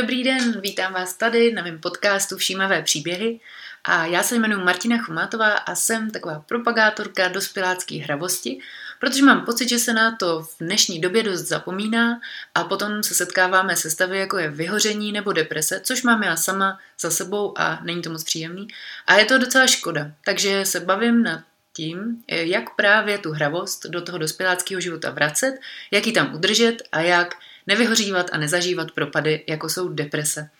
Dobrý den, vítám vás tady na mém podcastu Všímavé příběhy a já se jmenuji Martina Chumátová a jsem taková propagátorka dospělácké hravosti, protože mám pocit, že se na to v dnešní době dost zapomíná a potom se setkáváme se stavy, jako je vyhoření nebo deprese, což mám já sama za sebou a není to moc příjemný. A je to docela škoda, takže se bavím na tím, jak právě tu hravost do toho dospěláckého života vracet, jak ji tam udržet a jak nevyhořívat a nezažívat propady, jako jsou deprese.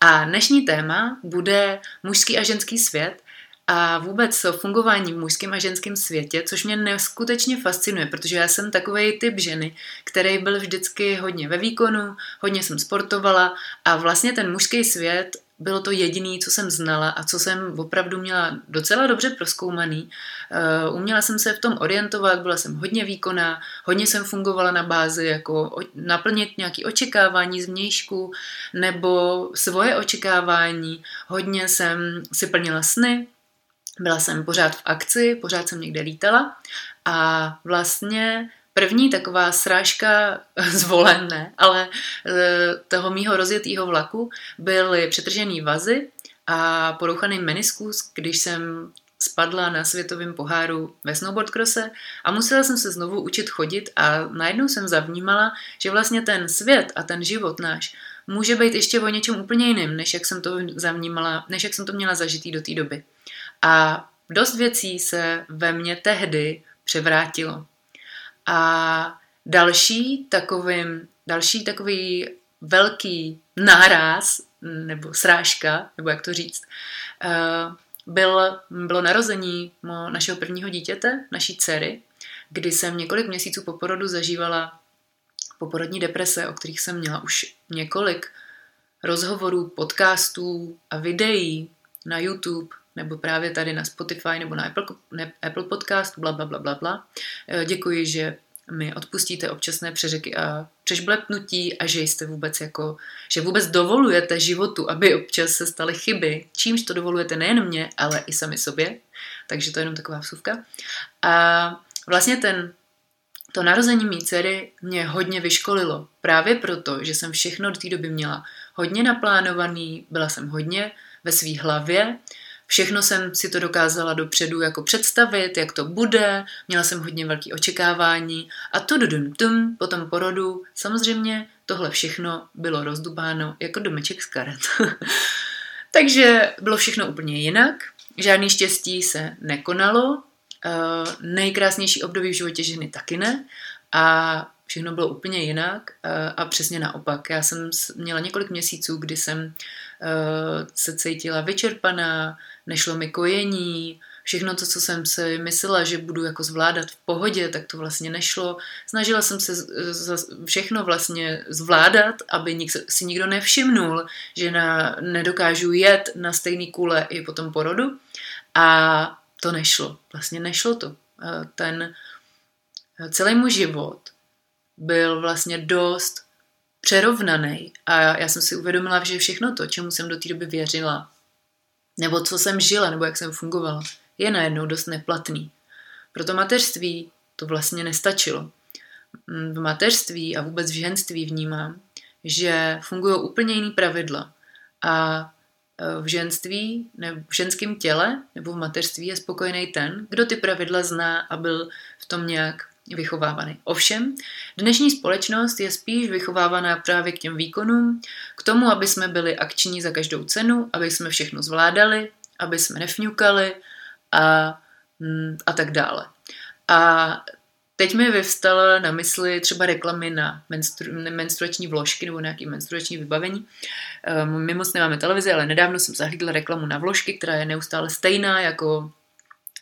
A dnešní téma bude mužský a ženský svět a vůbec fungování v mužském a ženském světě, což mě neskutečně fascinuje, protože já jsem takový typ ženy, který byl vždycky hodně ve výkonu, hodně jsem sportovala a vlastně ten mužský svět bylo to jediné, co jsem znala a co jsem opravdu měla docela dobře proskoumaný. Uh, uměla jsem se v tom orientovat, byla jsem hodně výkonná, hodně jsem fungovala na bázi jako naplnit nějaké očekávání z vnějšku nebo svoje očekávání. Hodně jsem si plnila sny, byla jsem pořád v akci, pořád jsem někde lítala a vlastně První taková srážka zvolené, ale e, toho mýho rozjetého vlaku byly přetržený vazy a porouchaný meniskus, když jsem spadla na světovém poháru ve snowboardkrose a musela jsem se znovu učit chodit a najednou jsem zavnímala, že vlastně ten svět a ten život náš může být ještě o něčem úplně jiným, než jak jsem to zavnímala, než jak jsem to měla zažitý do té doby. A dost věcí se ve mně tehdy převrátilo. A další takovým, další takový velký náraz, nebo srážka, nebo jak to říct, eh, byl, bylo narození našeho prvního dítěte, naší dcery, kdy jsem několik měsíců po porodu zažívala poporodní deprese, o kterých jsem měla už několik rozhovorů, podcastů a videí na YouTube, nebo právě tady na Spotify nebo na Apple, ne, Apple Podcast, bla, bla, bla, bla, bla. Eh, děkuji, že mi odpustíte občasné přeřeky a přežblepnutí a že jste vůbec jako, že vůbec dovolujete životu, aby občas se staly chyby, čímž to dovolujete nejen mě, ale i sami sobě. Takže to je jenom taková vsuvka. A vlastně ten, to narození mý dcery mě hodně vyškolilo. Právě proto, že jsem všechno do té doby měla hodně naplánovaný, byla jsem hodně ve své hlavě, Všechno jsem si to dokázala dopředu jako představit, jak to bude, měla jsem hodně velký očekávání. A to dum tum po tom porodu samozřejmě tohle všechno bylo rozdubáno jako domeček z karet. Takže bylo všechno úplně jinak, žádný štěstí se nekonalo, uh, nejkrásnější období v životě ženy taky ne. A všechno bylo úplně jinak. A přesně naopak. Já jsem měla několik měsíců, kdy jsem se cítila vyčerpaná, nešlo mi kojení, všechno to, co jsem si myslela, že budu jako zvládat v pohodě, tak to vlastně nešlo. Snažila jsem se všechno vlastně zvládat, aby si nikdo nevšimnul, že na, nedokážu jet na stejný kule i po tom porodu. A to nešlo. Vlastně nešlo to. Ten celý můj život byl vlastně dost přerovnaný a já jsem si uvědomila, že všechno to, čemu jsem do té doby věřila, nebo co jsem žila, nebo jak jsem fungovala, je najednou dost neplatný. Proto mateřství to vlastně nestačilo. V mateřství a vůbec v ženství vnímám, že fungují úplně jiný pravidla. A e, v ženství, nebo v ženském těle nebo v mateřství je spokojený ten, kdo ty pravidla zná a byl v tom nějak vychovávaný. Ovšem, dnešní společnost je spíš vychovávaná právě k těm výkonům, k tomu, aby jsme byli akční za každou cenu, aby jsme všechno zvládali, aby jsme nefňukali a, mm, a tak dále. A teď mi vyvstala na mysli třeba reklamy na menstru, menstruační vložky nebo nějaké menstruační vybavení. Um, my moc nemáme televizi, ale nedávno jsem zahlídla reklamu na vložky, která je neustále stejná jako,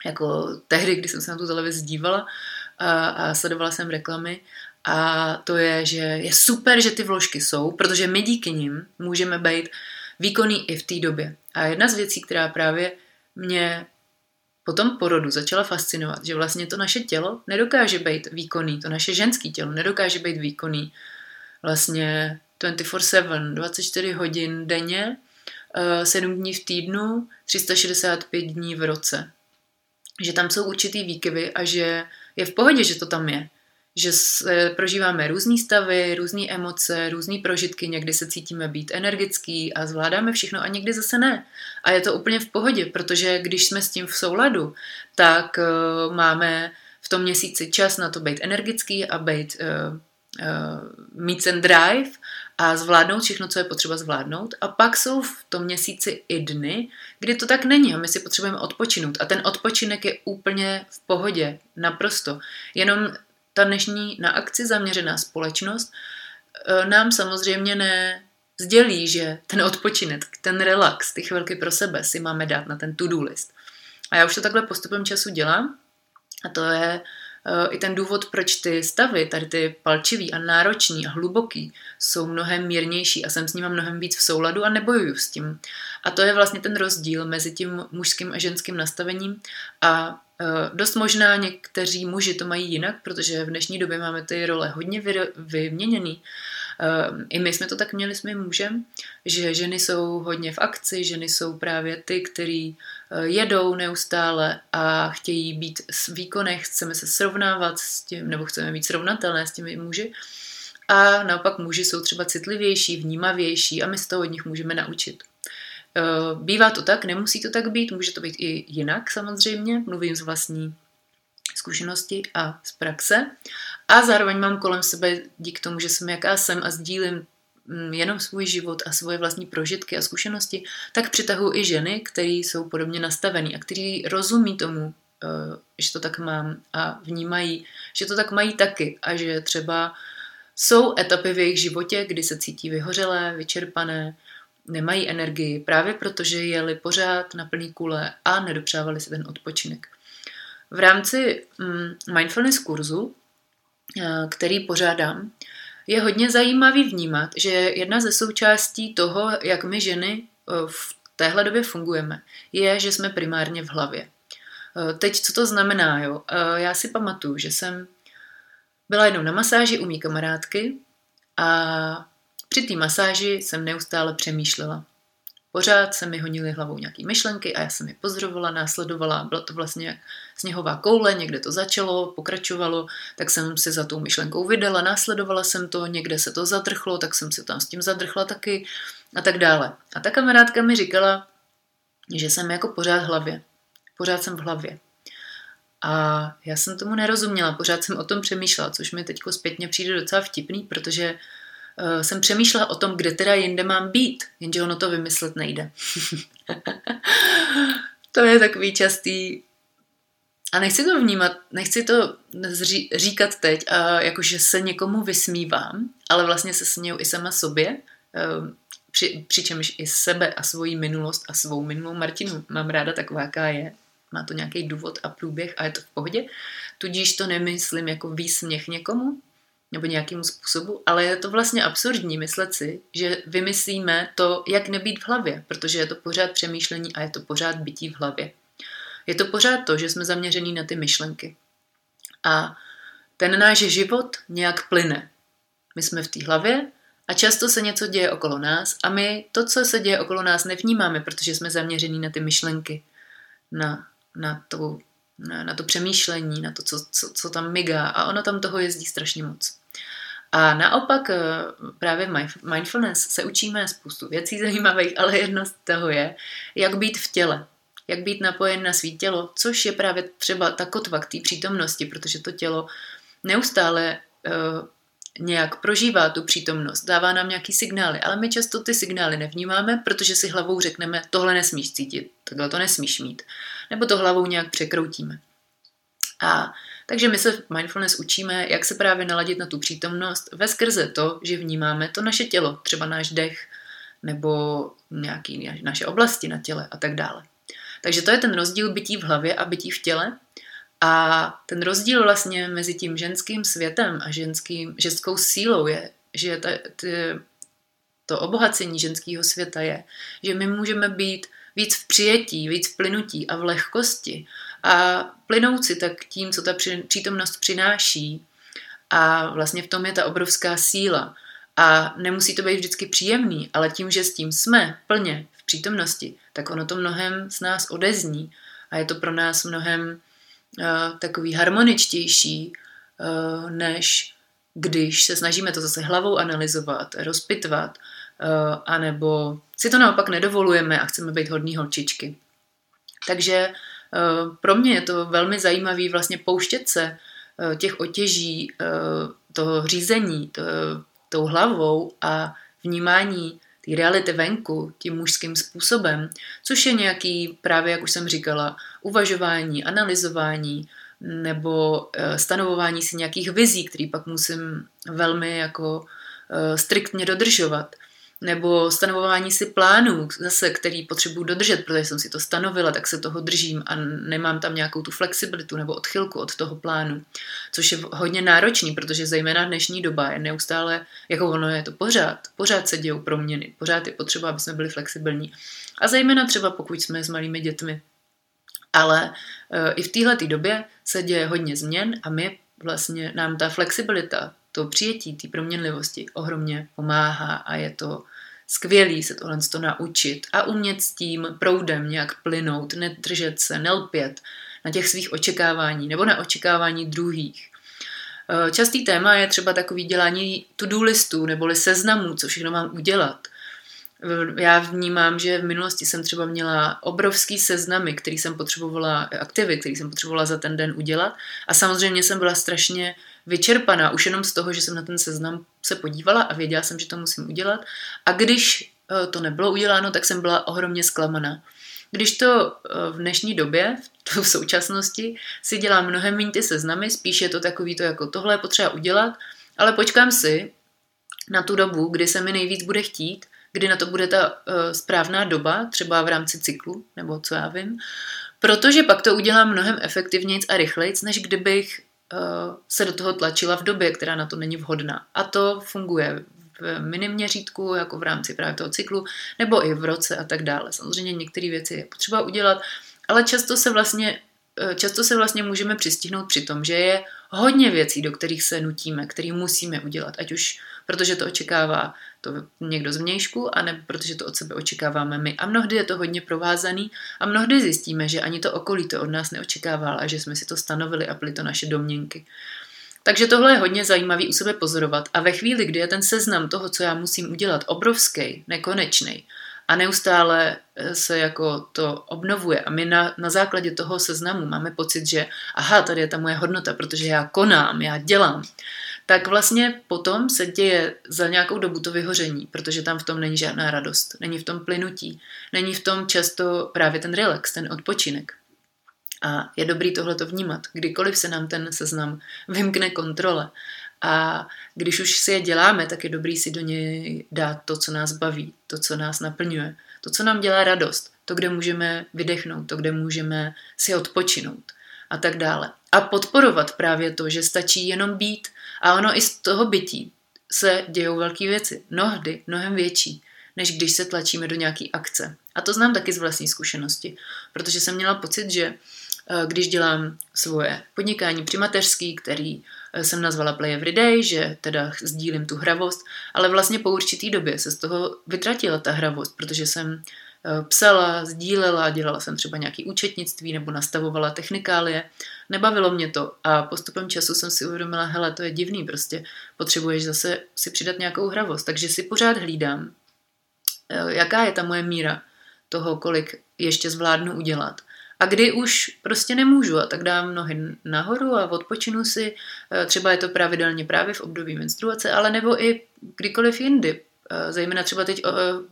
jako tehdy, kdy jsem se na tu televizi dívala a, a sledovala jsem reklamy a to je, že je super, že ty vložky jsou, protože my díky nim můžeme být výkonný i v té době. A jedna z věcí, která právě mě po tom porodu začala fascinovat, že vlastně to naše tělo nedokáže být výkonný, to naše ženské tělo nedokáže být výkonný vlastně 24-7, 24 hodin denně, 7 eh, dní v týdnu, 365 dní v roce. Že tam jsou určitý výkyvy a že je v pohodě, že to tam je. že se, prožíváme různé stavy, různé emoce, různé prožitky, někdy se cítíme být energický a zvládáme všechno a někdy zase ne. A je to úplně v pohodě, protože když jsme s tím v souladu, tak uh, máme v tom měsíci čas na to být energický a být, uh, uh, mít ten drive a zvládnout všechno, co je potřeba zvládnout. A pak jsou v tom měsíci i dny, kdy to tak není a my si potřebujeme odpočinout. A ten odpočinek je úplně v pohodě, naprosto. Jenom ta dnešní na akci zaměřená společnost e, nám samozřejmě ne sdělí, že ten odpočinek, ten relax, ty chvilky pro sebe si máme dát na ten to-do list. A já už to takhle postupem času dělám a to je uh, i ten důvod, proč ty stavy, tady ty palčivý a náročný a hluboký, jsou mnohem mírnější a jsem s nimi mnohem víc v souladu a nebojuju s tím. A to je vlastně ten rozdíl mezi tím mužským a ženským nastavením a Eh, dost možná někteří muži to mají jinak, protože v dnešní době máme ty role hodně vyměněný. Eh, I my jsme to tak měli s mým mužem, že ženy jsou hodně v akci, ženy jsou právě ty, který eh, jedou neustále a chtějí být s výkonech, chceme se srovnávat s tím, nebo chceme být srovnatelné s těmi muži. A naopak muži jsou třeba citlivější, vnímavější a my se to od nich můžeme naučit. Eh, bývá to tak, nemusí to tak být, může to být i jinak samozřejmě, mluvím z vlastní zkušenosti a z praxe. A zároveň mám kolem sebe, díky tomu, že jsem jaká jsem a sdílím mm, jenom svůj život a svoje vlastní prožitky a zkušenosti, tak přitahuji i ženy, které jsou podobně nastavený a kteří rozumí tomu, eh, že to tak mám a vnímají, že to tak mají taky a že třeba jsou etapy v jejich životě, kdy se cítí vyhořelé, vyčerpané, nemají energii, právě protože jeli pořád na plný kule a nedopřávali si ten odpočinek. V rámci mm, mindfulness kurzu, který pořádám, je hodně zajímavý vnímat, že jedna ze součástí toho, jak my ženy eh, v téhle době fungujeme, je, že jsme primárně v hlavě. Eh, teď, co to znamená, jo? Já si pamatuju, že jsem byla jednou na masáži u mý kamarádky a při té masáži jsem neustále přemýšlela. Pořád se mi honily hlavou nějaké myšlenky a já jsem je pozorovala, následovala. Byla to vlastně sněhová koule, někde to začalo, pokračovalo, tak jsem si za tou myšlenkou vydala, následovala jsem to, někde se to zadrchlo, tak jsem si tam s tím zadrchla taky a tak dále. A ta kamarádka mi říkala, že jsem jako pořád v hlavě. Pořád jsem v hlavě. A já jsem tomu nerozuměla, pořád jsem o tom přemýšlela, což mi teď zpětně přijde docela vtipný, protože jsem přemýšlela o tom, kde teda jinde mám být, jenže ono to vymyslet nejde. to je takový častý a nechci to vnímat, nechci to říkat teď, jakože se někomu vysmívám, ale vlastně se směju i sama sobě, ehm, při, přičemž i sebe a svoji minulost a svou minulou Martinu mám ráda taková, jaká je. Má to nějaký důvod a průběh a je to v pohodě. Tudíž to nemyslím jako výsměch někomu, nebo nějakému způsobu, ale je to vlastně absurdní myslet si, že vymyslíme to, jak nebýt v hlavě, protože je to pořád přemýšlení a je to pořád bytí v hlavě. Je to pořád to, že jsme zaměření na ty myšlenky. A ten náš život nějak plyne. My jsme v té hlavě a často se něco děje okolo nás a my to, co se děje okolo nás, nevnímáme, protože jsme zaměření na ty myšlenky, na, na, to, na, na to přemýšlení, na to, co, co, co tam migá a ono tam toho jezdí strašně moc. A naopak eh, právě mindfulness se učíme spoustu věcí zajímavých, ale jedno z toho je, jak být v těle. Jak být napojen na svý tělo, což je právě třeba ta kotva k té přítomnosti, protože to tělo neustále uh, nějak prožívá tu přítomnost, dává nám nějaký signály, ale my často ty signály nevnímáme, protože si hlavou řekneme, tohle nesmíš cítit, takhle to nesmíš mít. Nebo to hlavou nějak překroutíme. A takže my se v mindfulness učíme, jak se právě naladit na tu přítomnost ve skrze to, že vnímáme to naše tělo, třeba náš dech nebo nějaký naše oblasti na těle a tak dále. Takže to je ten rozdíl bytí v hlavě a bytí v těle. A ten rozdíl vlastně mezi tím ženským světem a ženským, ženskou sílou je, že ta, ty, to obohacení ženského světa je, že my můžeme být víc v přijetí, víc v plynutí a v lehkosti a plynout si tak tím, co ta přítomnost přináší. A vlastně v tom je ta obrovská síla. A nemusí to být vždycky příjemný, ale tím, že s tím jsme plně v přítomnosti, tak ono to mnohem z nás odezní a je to pro nás mnohem uh, takový harmoničtější uh, než když se snažíme to zase hlavou analyzovat, rozpitvat, uh, anebo si to naopak nedovolujeme a chceme být hodní holčičky. Takže pro mě je to velmi zajímavé vlastně pouštět se uh, těch otěží, uh, toho řízení, to, tou hlavou a vnímání té reality venku tím mužským způsobem, což je nějaký, právě jak už jsem říkala, uvažování, analyzování nebo eh, stanovování si nějakých vizí, které pak musím velmi jako eh, striktně dodržovat nebo stanovování si plánů, zase, který potřebuji dodržet, protože jsem si to stanovila, tak se toho držím a nemám tam nějakou tu flexibilitu nebo odchylku od toho plánu, což je hodně náročný, protože zejména dnešní doba je neustále, jako ono je to pořád, pořád se dějou proměny, pořád je potřeba, aby jsme byli flexibilní. A zejména třeba pokud jsme s malými dětmi. Ale e, i v téhle době se děje hodně změn a my vlastně nám ta flexibilita, to přijetí té proměnlivosti ohromně pomáhá a je to skvělý se tohle to naučit a umět s tím proudem nějak plynout, nedržet se, nelpět na těch svých očekávání nebo na očekávání druhých. Eh, častý téma je třeba takový dělání to-do listů neboli seznamů, co všechno mám udělat. Já vnímám, že v minulosti jsem třeba měla obrovský seznamy, který jsem potřebovala, aktivy, který jsem potřebovala za ten den udělat a samozřejmě jsem byla strašně vyčerpaná už jenom z toho, že jsem na ten seznam se podívala a věděla jsem, že to musím udělat. A když eh, to nebylo uděláno, tak jsem byla ohromně zklamaná. Když to eh, v dnešní době, v současnosti, si dělám mnohem méně ty seznamy, spíš je to takový to jako tohle je potřeba udělat, ale počkám si na tu dobu, kdy se mi nejvíc bude chtít, kdy na to bude ta uh, správná doba, třeba v rámci cyklu, nebo co já vím, protože pak to udělám mnohem efektivněji a rychleji, než kdybych Eh, se do toho tlačila v době, která na to není vhodná. A to funguje v miniměřítku, jako v rámci právě toho cyklu, nebo i v roce a tak dále. Samozřejmě některé věci je potřeba udělat, ale často se vlastně eh, často se vlastně můžeme přistihnout při tom, že je hodně věcí, do kterých se nutíme, které musíme udělat, ať už protože to očekává to někdo z vnějšku, anebo protože to od sebe očekáváme my. A mnohdy je to hodně provázaný a mnohdy zjistíme, že ani to okolí to od nás neočekávalo a že jsme si to stanovili a byly to naše domněnky. Takže tohle je hodně zajímavý u sebe pozorovat a ve chvíli, kdy je ten seznam toho, co já musím udělat, obrovský, nekonečný, a neustále eh, se jako to obnovuje a my na, na základě toho seznamu máme pocit, že aha, tady je ta moje hodnota, protože já konám, já dělám, tak vlastně potom se děje za nějakou dobu to vyhoření, protože tam v tom není žádná radost, není v tom plynutí, není v tom často právě ten relax, ten odpočinek. A je dobrý tohle to vnímat, kdykoliv se nám ten seznam vymkne kontrole. A když už si je děláme, tak je dobrý si do něj dát to, co nás baví, to, co nás naplňuje, to, co nám dělá radost, to, kde můžeme vydechnout, to, kde můžeme si odpočinout a tak dále. A podporovat právě to, že stačí jenom být, a ono i z toho bytí se dějou velké věci, mnohdy mnohem větší, než když se tlačíme do nějaké akce. A to znám taky z vlastní zkušenosti, protože jsem měla pocit, že eh, když dělám svoje podnikání při mateřský, který eh, jsem nazvala Play Every Day, že teda sdílím tu hravost, ale vlastně po určitý době se z toho vytratila ta hravost, protože jsem psala, sdílela, dělala jsem třeba nějaký účetnictví nebo nastavovala technikálie. Nebavilo mě to a postupem času jsem si uvědomila, hele, to je divný, prostě potřebuješ zase si přidat nějakou hravost. Takže si pořád hlídám, eh, jaká je ta moje míra toho, kolik ještě zvládnu udělat. A kdy už prostě nemůžu a tak dám nohy nahoru a odpočinu si, eh, třeba je to pravidelně právě v období menstruace, ale nebo i kdykoliv jindy, zejména třeba teď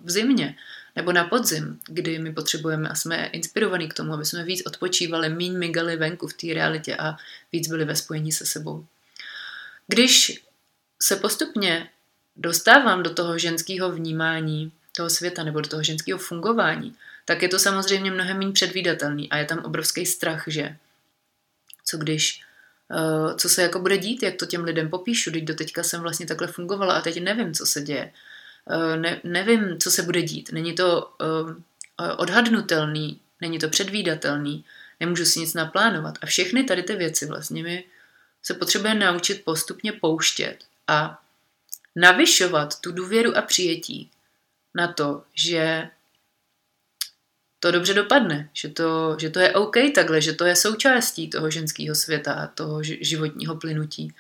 v zimě nebo na podzim, kdy my potřebujeme a jsme inspirovaní k tomu, aby jsme víc odpočívali, míň migali venku v té realitě a víc byli ve spojení se sebou. Když se postupně dostávám do toho ženského vnímání toho světa nebo do toho ženského fungování, tak je to samozřejmě mnohem méně předvídatelný a je tam obrovský strach, že co když, uh, co se jako bude dít, jak to těm lidem popíšu, teď do teďka jsem vlastně takhle fungovala a teď nevím, co se děje. Eh, ne, nevím, co se bude dít. Není to uh, odhadnutelný, není to předvídatelný, nemůžu si nic naplánovat. A všechny tady ty věci vlastně my se potřebujeme naučit postupně pouštět a navyšovat tu důvěru a přijetí na to, že to dobře dopadne, že to, že to je OK takhle, že to je součástí toho ženského světa, toho životního plynutí.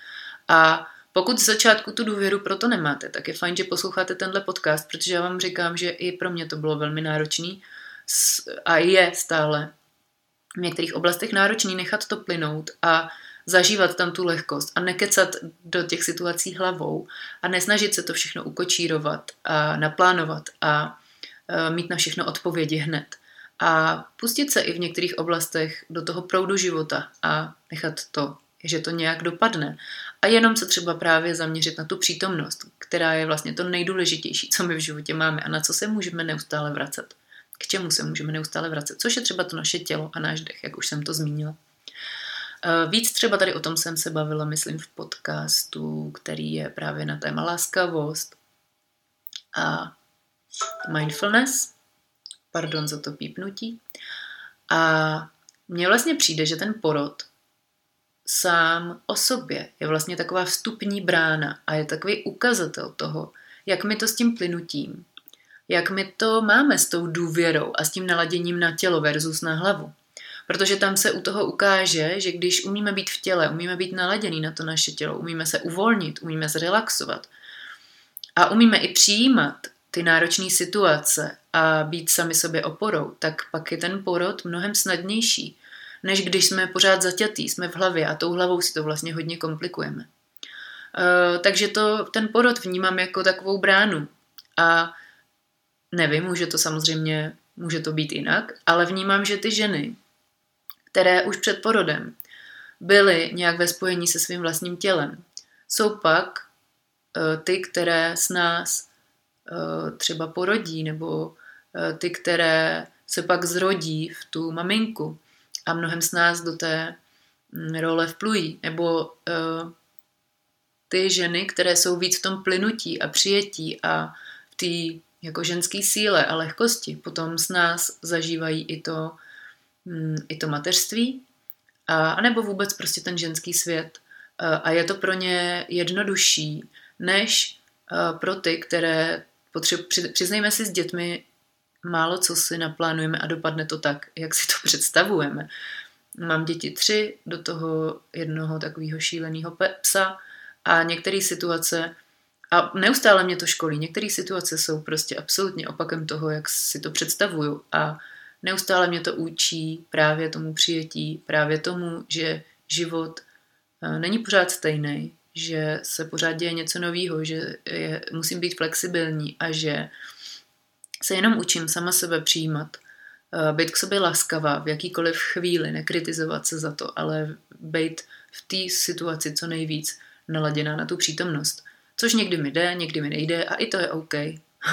A pokud z začátku tu důvěru proto nemáte, tak je fajn, že posloucháte tenhle podcast, protože já vám říkám, že i pro mě to bylo velmi náročný a je stále v některých oblastech náročný nechat to plynout a zažívat tam tu lehkost a nekecat do těch situací hlavou a nesnažit se to všechno ukočírovat a naplánovat a e, mít na všechno odpovědi hned. A pustit se i v některých oblastech do toho proudu života a nechat to, že to nějak dopadne. A jenom se třeba právě zaměřit na tu přítomnost, která je vlastně to nejdůležitější, co my v životě máme a na co se můžeme neustále vracet. K čemu se můžeme neustále vracet, což je třeba to naše tělo a náš dech, jak už jsem to zmínila. Eh, víc třeba tady o tom jsem se bavila, myslím, v podcastu, který je právě na téma láskavost a mindfulness. Pardon za to pípnutí. A mně vlastně přijde, že ten porod sám o sobě je vlastně taková vstupní brána a je takový ukazatel toho, jak my to s tím plynutím, jak my to máme s tou důvěrou a s tím naladěním na tělo versus na hlavu. Protože tam se u toho ukáže, že když umíme být v těle, umíme být naladěný na to naše tělo, umíme se uvolnit, umíme zrelaxovat a umíme i přijímat ty náročné situace a být sami sobě oporou, tak pak je ten porod mnohem snadnější, než když jsme pořád zaťatý, jsme v hlavě a tou hlavou si to vlastně hodně komplikujeme. Uh, takže to, ten porod vnímám jako takovou bránu a nevím, může to samozřejmě, může to být jinak, ale vnímám, že ty ženy, které už před porodem byly nějak ve spojení se svým vlastním tělem, jsou pak uh, ty, které s nás uh, třeba porodí, nebo ty, které se pak zrodí v tu maminku a mnohem s nás do té mm, role vplují, nebo uh, ty ženy, které jsou víc v tom plynutí a přijetí a v té jako ženské síle a lehkosti, potom s nás zažívají i to, mm, i to mateřství, a, nebo vůbec prostě ten ženský svět. A je to pro ně jednodušší, než pro ty, které potřebují, přiznejme si s dětmi, málo co si naplánujeme a dopadne to tak, jak si to představujeme. Mám děti tři, do toho jednoho takového šíleného psa a některé situace, a neustále mě to školí, některé situace jsou prostě absolutně opakem toho, jak si to představuju a neustále mě to učí právě tomu přijetí, právě tomu, že život eh, není pořád stejný, že se pořád děje něco nového, že je, musím být flexibilní a že se jenom učím sama sebe přijímat, eh, být k sobě laskavá v jakýkoliv chvíli, nekritizovat se za to, ale být v té situaci co nejvíc naladěná na tu přítomnost. Což někdy mi jde, někdy mi nejde a i to je OK.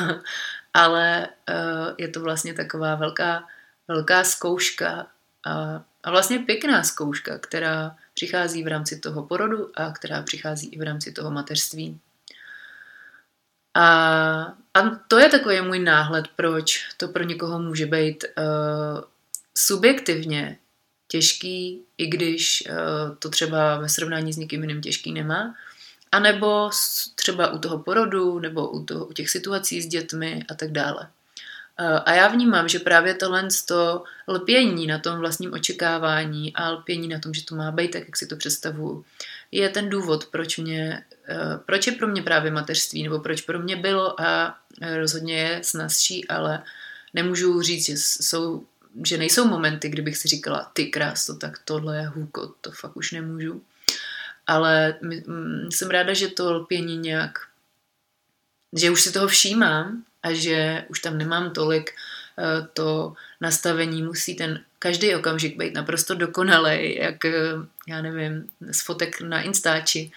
ale uh, je to vlastně taková velká, velká zkouška a, a vlastně pěkná zkouška, která přichází v rámci toho porodu a která přichází i v rámci toho mateřství. A, a to je takový můj náhled, proč to pro někoho může být uh, subjektivně těžký, i když uh, to třeba ve srovnání s někým jiným těžký nemá. A nebo třeba u toho porodu, nebo u, toho, u těch situací s dětmi a tak dále. A já vnímám, že právě tohle to lpění na tom vlastním očekávání a lpění na tom, že to má být tak, jak si to představuju, je ten důvod, proč, mě, eh, proč je pro mě právě mateřství, nebo proč pro mě bylo a rozhodně je snazší, ale nemůžu říct, že, jsou, že nejsou momenty, kdybych si říkala, ty krásto, tak tohle je hůko, to fakt už nemůžu. Ale jsem ráda, že to lpění nějak, že už si toho všímám a že už tam nemám tolik eh, to nastavení musí ten každý okamžik být naprosto dokonalý, jak, eh, já nevím, z fotek na Instači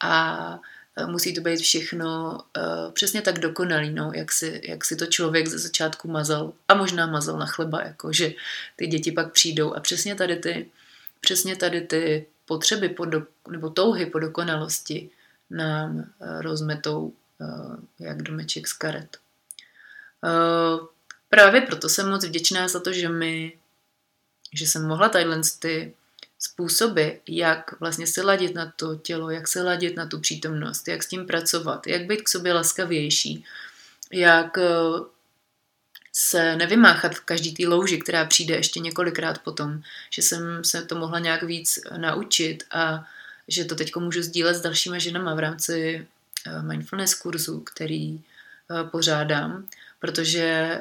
a eh, musí to být všechno uh, přesně tak dokonalý, no, jak, si, jak si to člověk ze začátku mazal a možná mazal na chleba, jako že ty děti pak přijdou a přesně tady ty, přesně tady ty potřeby po do, nebo touhy po dokonalosti nám uh, rozmetou uh, jak domeček z karet. Uh, právě proto jsem moc vděčná za to, že mi, že jsem mohla tadyhle ty způsoby, jak vlastně se ladit na to tělo, jak se ladit na tu přítomnost, jak s tím pracovat, jak být k sobě laskavější, jak uh, se nevymáchat v každý té louži, která přijde ještě několikrát potom, že jsem se to mohla nějak víc naučit a že to teď můžu sdílet s dalšíma ženama v rámci eh, mindfulness kurzu, který eh, pořádám, protože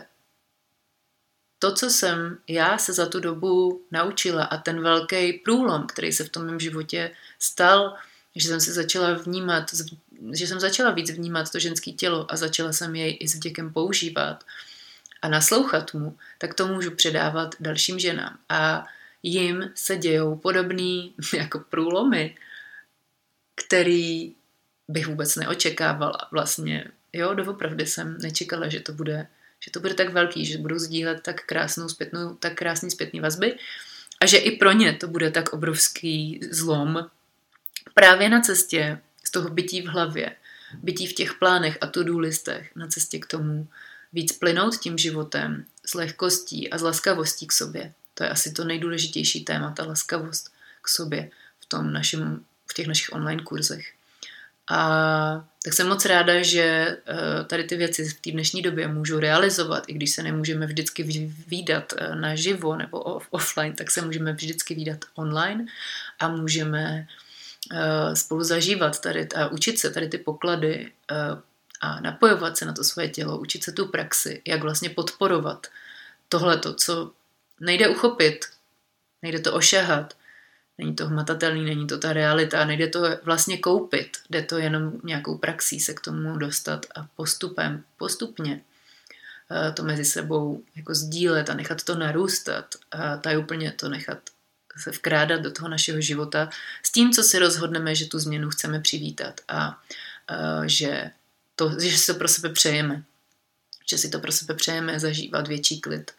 to, co jsem já se za tu dobu naučila a ten velký průlom, který se v tom mém životě stal, že jsem si začala vnímat, že jsem začala víc vnímat to ženské tělo a začala jsem jej i s vděkem používat a naslouchat mu, tak to můžu předávat dalším ženám. A jim se dějou podobný jako průlomy, který bych vůbec neočekávala. Vlastně, jo, doopravdy jsem nečekala, že to bude, že to bude tak velký, že budou sdílet tak krásnou zpětnou, tak krásný zpětný vazby a že i pro ně to bude tak obrovský zlom právě na cestě z toho bytí v hlavě, bytí v těch plánech a to listech, na cestě k tomu víc plynout tím životem s lehkostí a s laskavostí k sobě. To je asi to nejdůležitější téma, ta laskavost k sobě v tom našem v těch našich online kurzech. A tak jsem moc ráda, že eh, tady ty věci v té dnešní době můžu realizovat, i když se nemůžeme vždycky výdat eh, na živo nebo offline, tak se můžeme vždycky výdat online a můžeme eh, spolu zažívat tady a učit se tady ty poklady a napojovat se na to svoje tělo, učit se tu praxi, jak vlastně podporovat tohleto, co nejde uchopit, nejde to ošahat, Není to hmatatelný, není to ta realita, nejde to vlastně koupit, jde to jenom nějakou praxí se k tomu dostat a postupem, postupně eh, to mezi sebou jako sdílet a nechat to narůstat a tady úplně to nechat se vkrádat do toho našeho života s tím, co si rozhodneme, že tu změnu chceme přivítat a, a že, to, že si to pro sebe přejeme. Že si to pro sebe přejeme zažívat větší klid,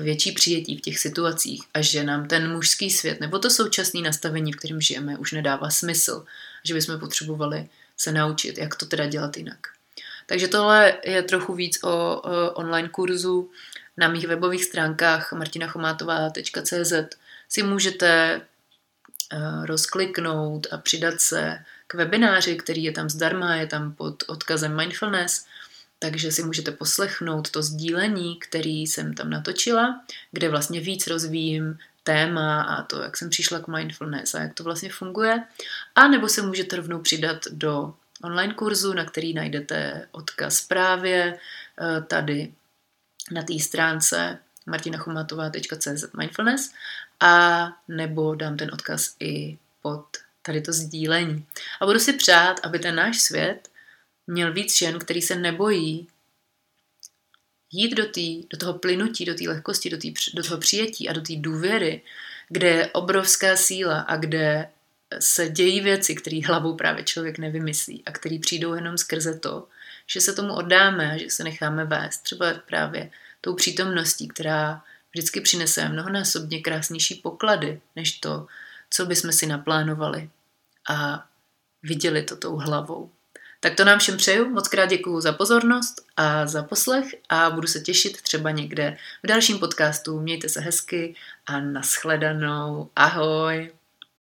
větší přijetí v těch situacích a že nám ten mužský svět nebo to současné nastavení, v kterém žijeme, už nedává smysl, že bychom potřebovali se naučit, jak to teda dělat jinak. Takže tohle je trochu víc o, o online kurzu. Na mých webových stránkách martinachomátová.cz si můžete uh, rozkliknout a přidat se k webináři, který je tam zdarma, je tam pod odkazem Mindfulness takže si můžete poslechnout to sdílení, který jsem tam natočila, kde vlastně víc rozvíjím téma a to, jak jsem přišla k mindfulness a jak to vlastně funguje. A nebo se můžete rovnou přidat do online kurzu, na který najdete odkaz právě eh, tady na té stránce martinachomatová.cz mindfulness a nebo dám ten odkaz i pod tady to sdílení. A budu si přát, aby ten náš svět měl víc žen, který se nebojí jít do, tý, do toho plynutí, do té lehkosti, do, tý, do toho přijetí a do té důvěry, kde je obrovská síla a kde se dějí věci, které hlavou právě člověk nevymyslí a které přijdou jenom skrze to, že se tomu oddáme a že se necháme vést. Třeba právě tou přítomností, která vždycky přinese mnohonásobně krásnější poklady, než to, co bychom si naplánovali a viděli to tou hlavou. Tak to nám všem přeju, moc krát děkuju za pozornost a za poslech a budu se těšit třeba někde v dalším podcastu. Mějte se hezky a nashledanou. Ahoj!